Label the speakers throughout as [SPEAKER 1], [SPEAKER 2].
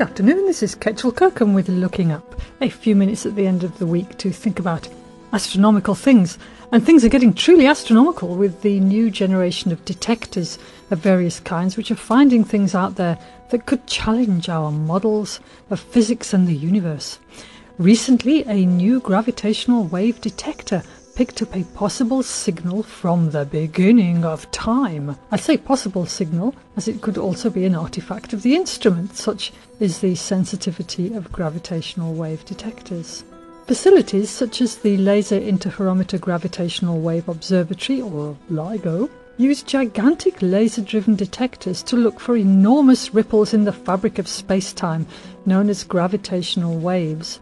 [SPEAKER 1] afternoon, this is Kechil Kirkham with Looking Up. A few minutes at the end of the week to think about astronomical things. And things are getting truly astronomical with the new generation of detectors of various kinds, which are finding things out there that could challenge our models of physics and the universe. Recently, a new gravitational wave detector picked up a possible signal from the beginning of time. I say possible signal as it could also be an artifact of the instrument, such is the sensitivity of gravitational wave detectors. Facilities such as the Laser Interferometer Gravitational Wave Observatory, or LIGO, use gigantic laser-driven detectors to look for enormous ripples in the fabric of space-time, known as gravitational waves.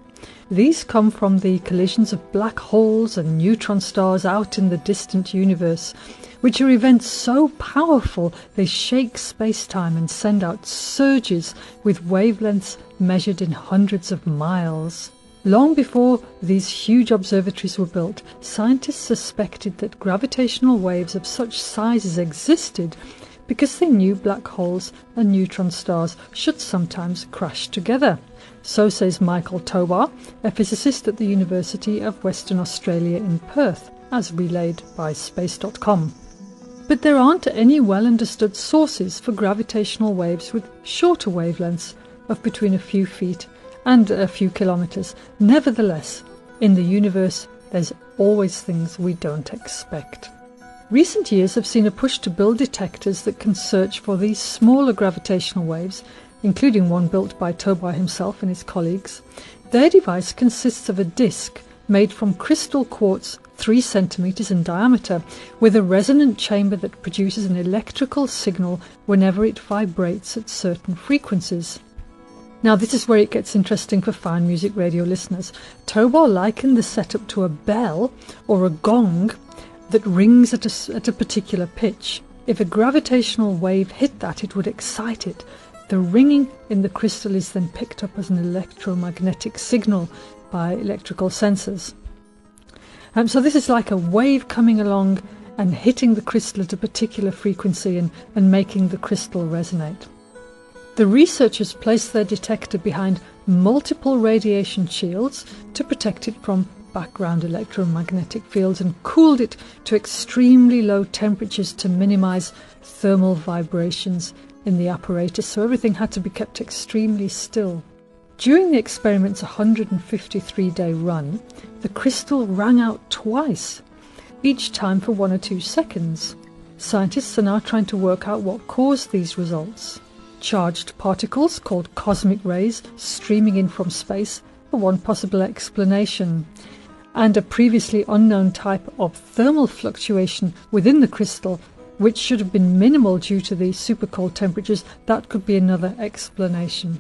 [SPEAKER 1] These come from the collisions of black holes and neutron stars out in the distant universe, which are events so powerful they shake space-time and send out surges with wavelengths measured in hundreds of miles. Long before these huge observatories were built, scientists suspected that gravitational waves of such sizes existed because they knew black holes and neutron stars should sometimes crash together. So says Michael Tobar, a physicist at the University of Western Australia in Perth, as relayed by Space.com. But there aren't any well understood sources for gravitational waves with shorter wavelengths of between a few feet and a few kilometres. Nevertheless, in the universe, there's always things we don't expect. Recent years have seen a push to build detectors that can search for these smaller gravitational waves including one built by Tobar himself and his colleagues. Their device consists of a disc made from crystal quartz 3 centimeters in diameter with a resonant chamber that produces an electrical signal whenever it vibrates at certain frequencies. Now, this is where it gets interesting for fine music radio listeners. Tobar likened the setup to a bell or a gong that rings at a, at a particular pitch. If a gravitational wave hit that, it would excite it, the ringing in the crystal is then picked up as an electromagnetic signal by electrical sensors. Um, so this is like a wave coming along and hitting the crystal at a particular frequency and, and making the crystal resonate. The researchers placed their detector behind multiple radiation shields to protect it from background electromagnetic fields and cooled it to extremely low temperatures to minimize thermal vibrations in the apparatus, so everything had to be kept extremely still. During the experiment's 153 day run, the crystal rang out twice, each time for one or two seconds. Scientists are now trying to work out what caused these results. Charged particles, called cosmic rays, streaming in from space are one possible explanation, and a previously unknown type of thermal fluctuation within the crystal which should have been minimal due to the super cold temperatures, that could be another explanation.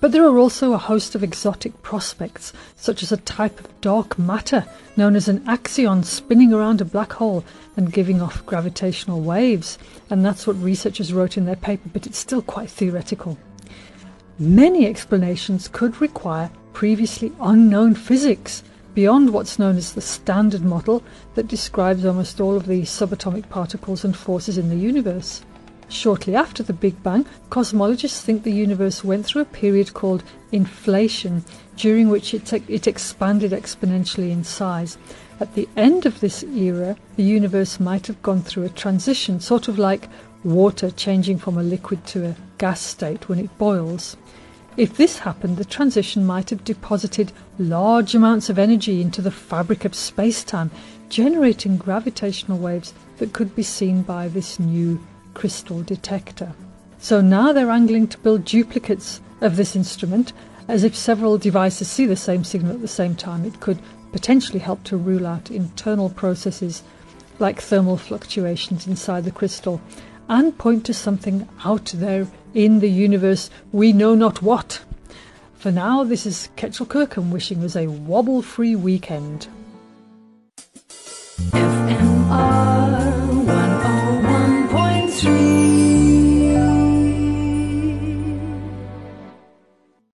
[SPEAKER 1] But there are also a host of exotic prospects, such as a type of dark matter known as an axion spinning around a black hole and giving off gravitational waves, and that's what researchers wrote in their paper, but it's still quite theoretical. Many explanations could require previously unknown physics, beyond what's known as the Standard Model that describes almost all of the subatomic particles and forces in the universe. Shortly after the Big Bang, cosmologists think the universe went through a period called inflation, during which it, it expanded exponentially in size. At the end of this era, the universe might have gone through a transition, sort of like water changing from a liquid to a gas state when it boils. If this happened, the transition might have deposited large amounts of energy into the fabric of space-time, generating gravitational waves that could be seen by this new crystal detector. So now they're angling to build duplicates of this instrument, as if several devices see the same signal at the same time, it could potentially help to rule out internal processes like thermal fluctuations inside the crystal and point to something out there in the universe we know not what. For now, this is Kechil Kirkham wishing us a wobble free weekend.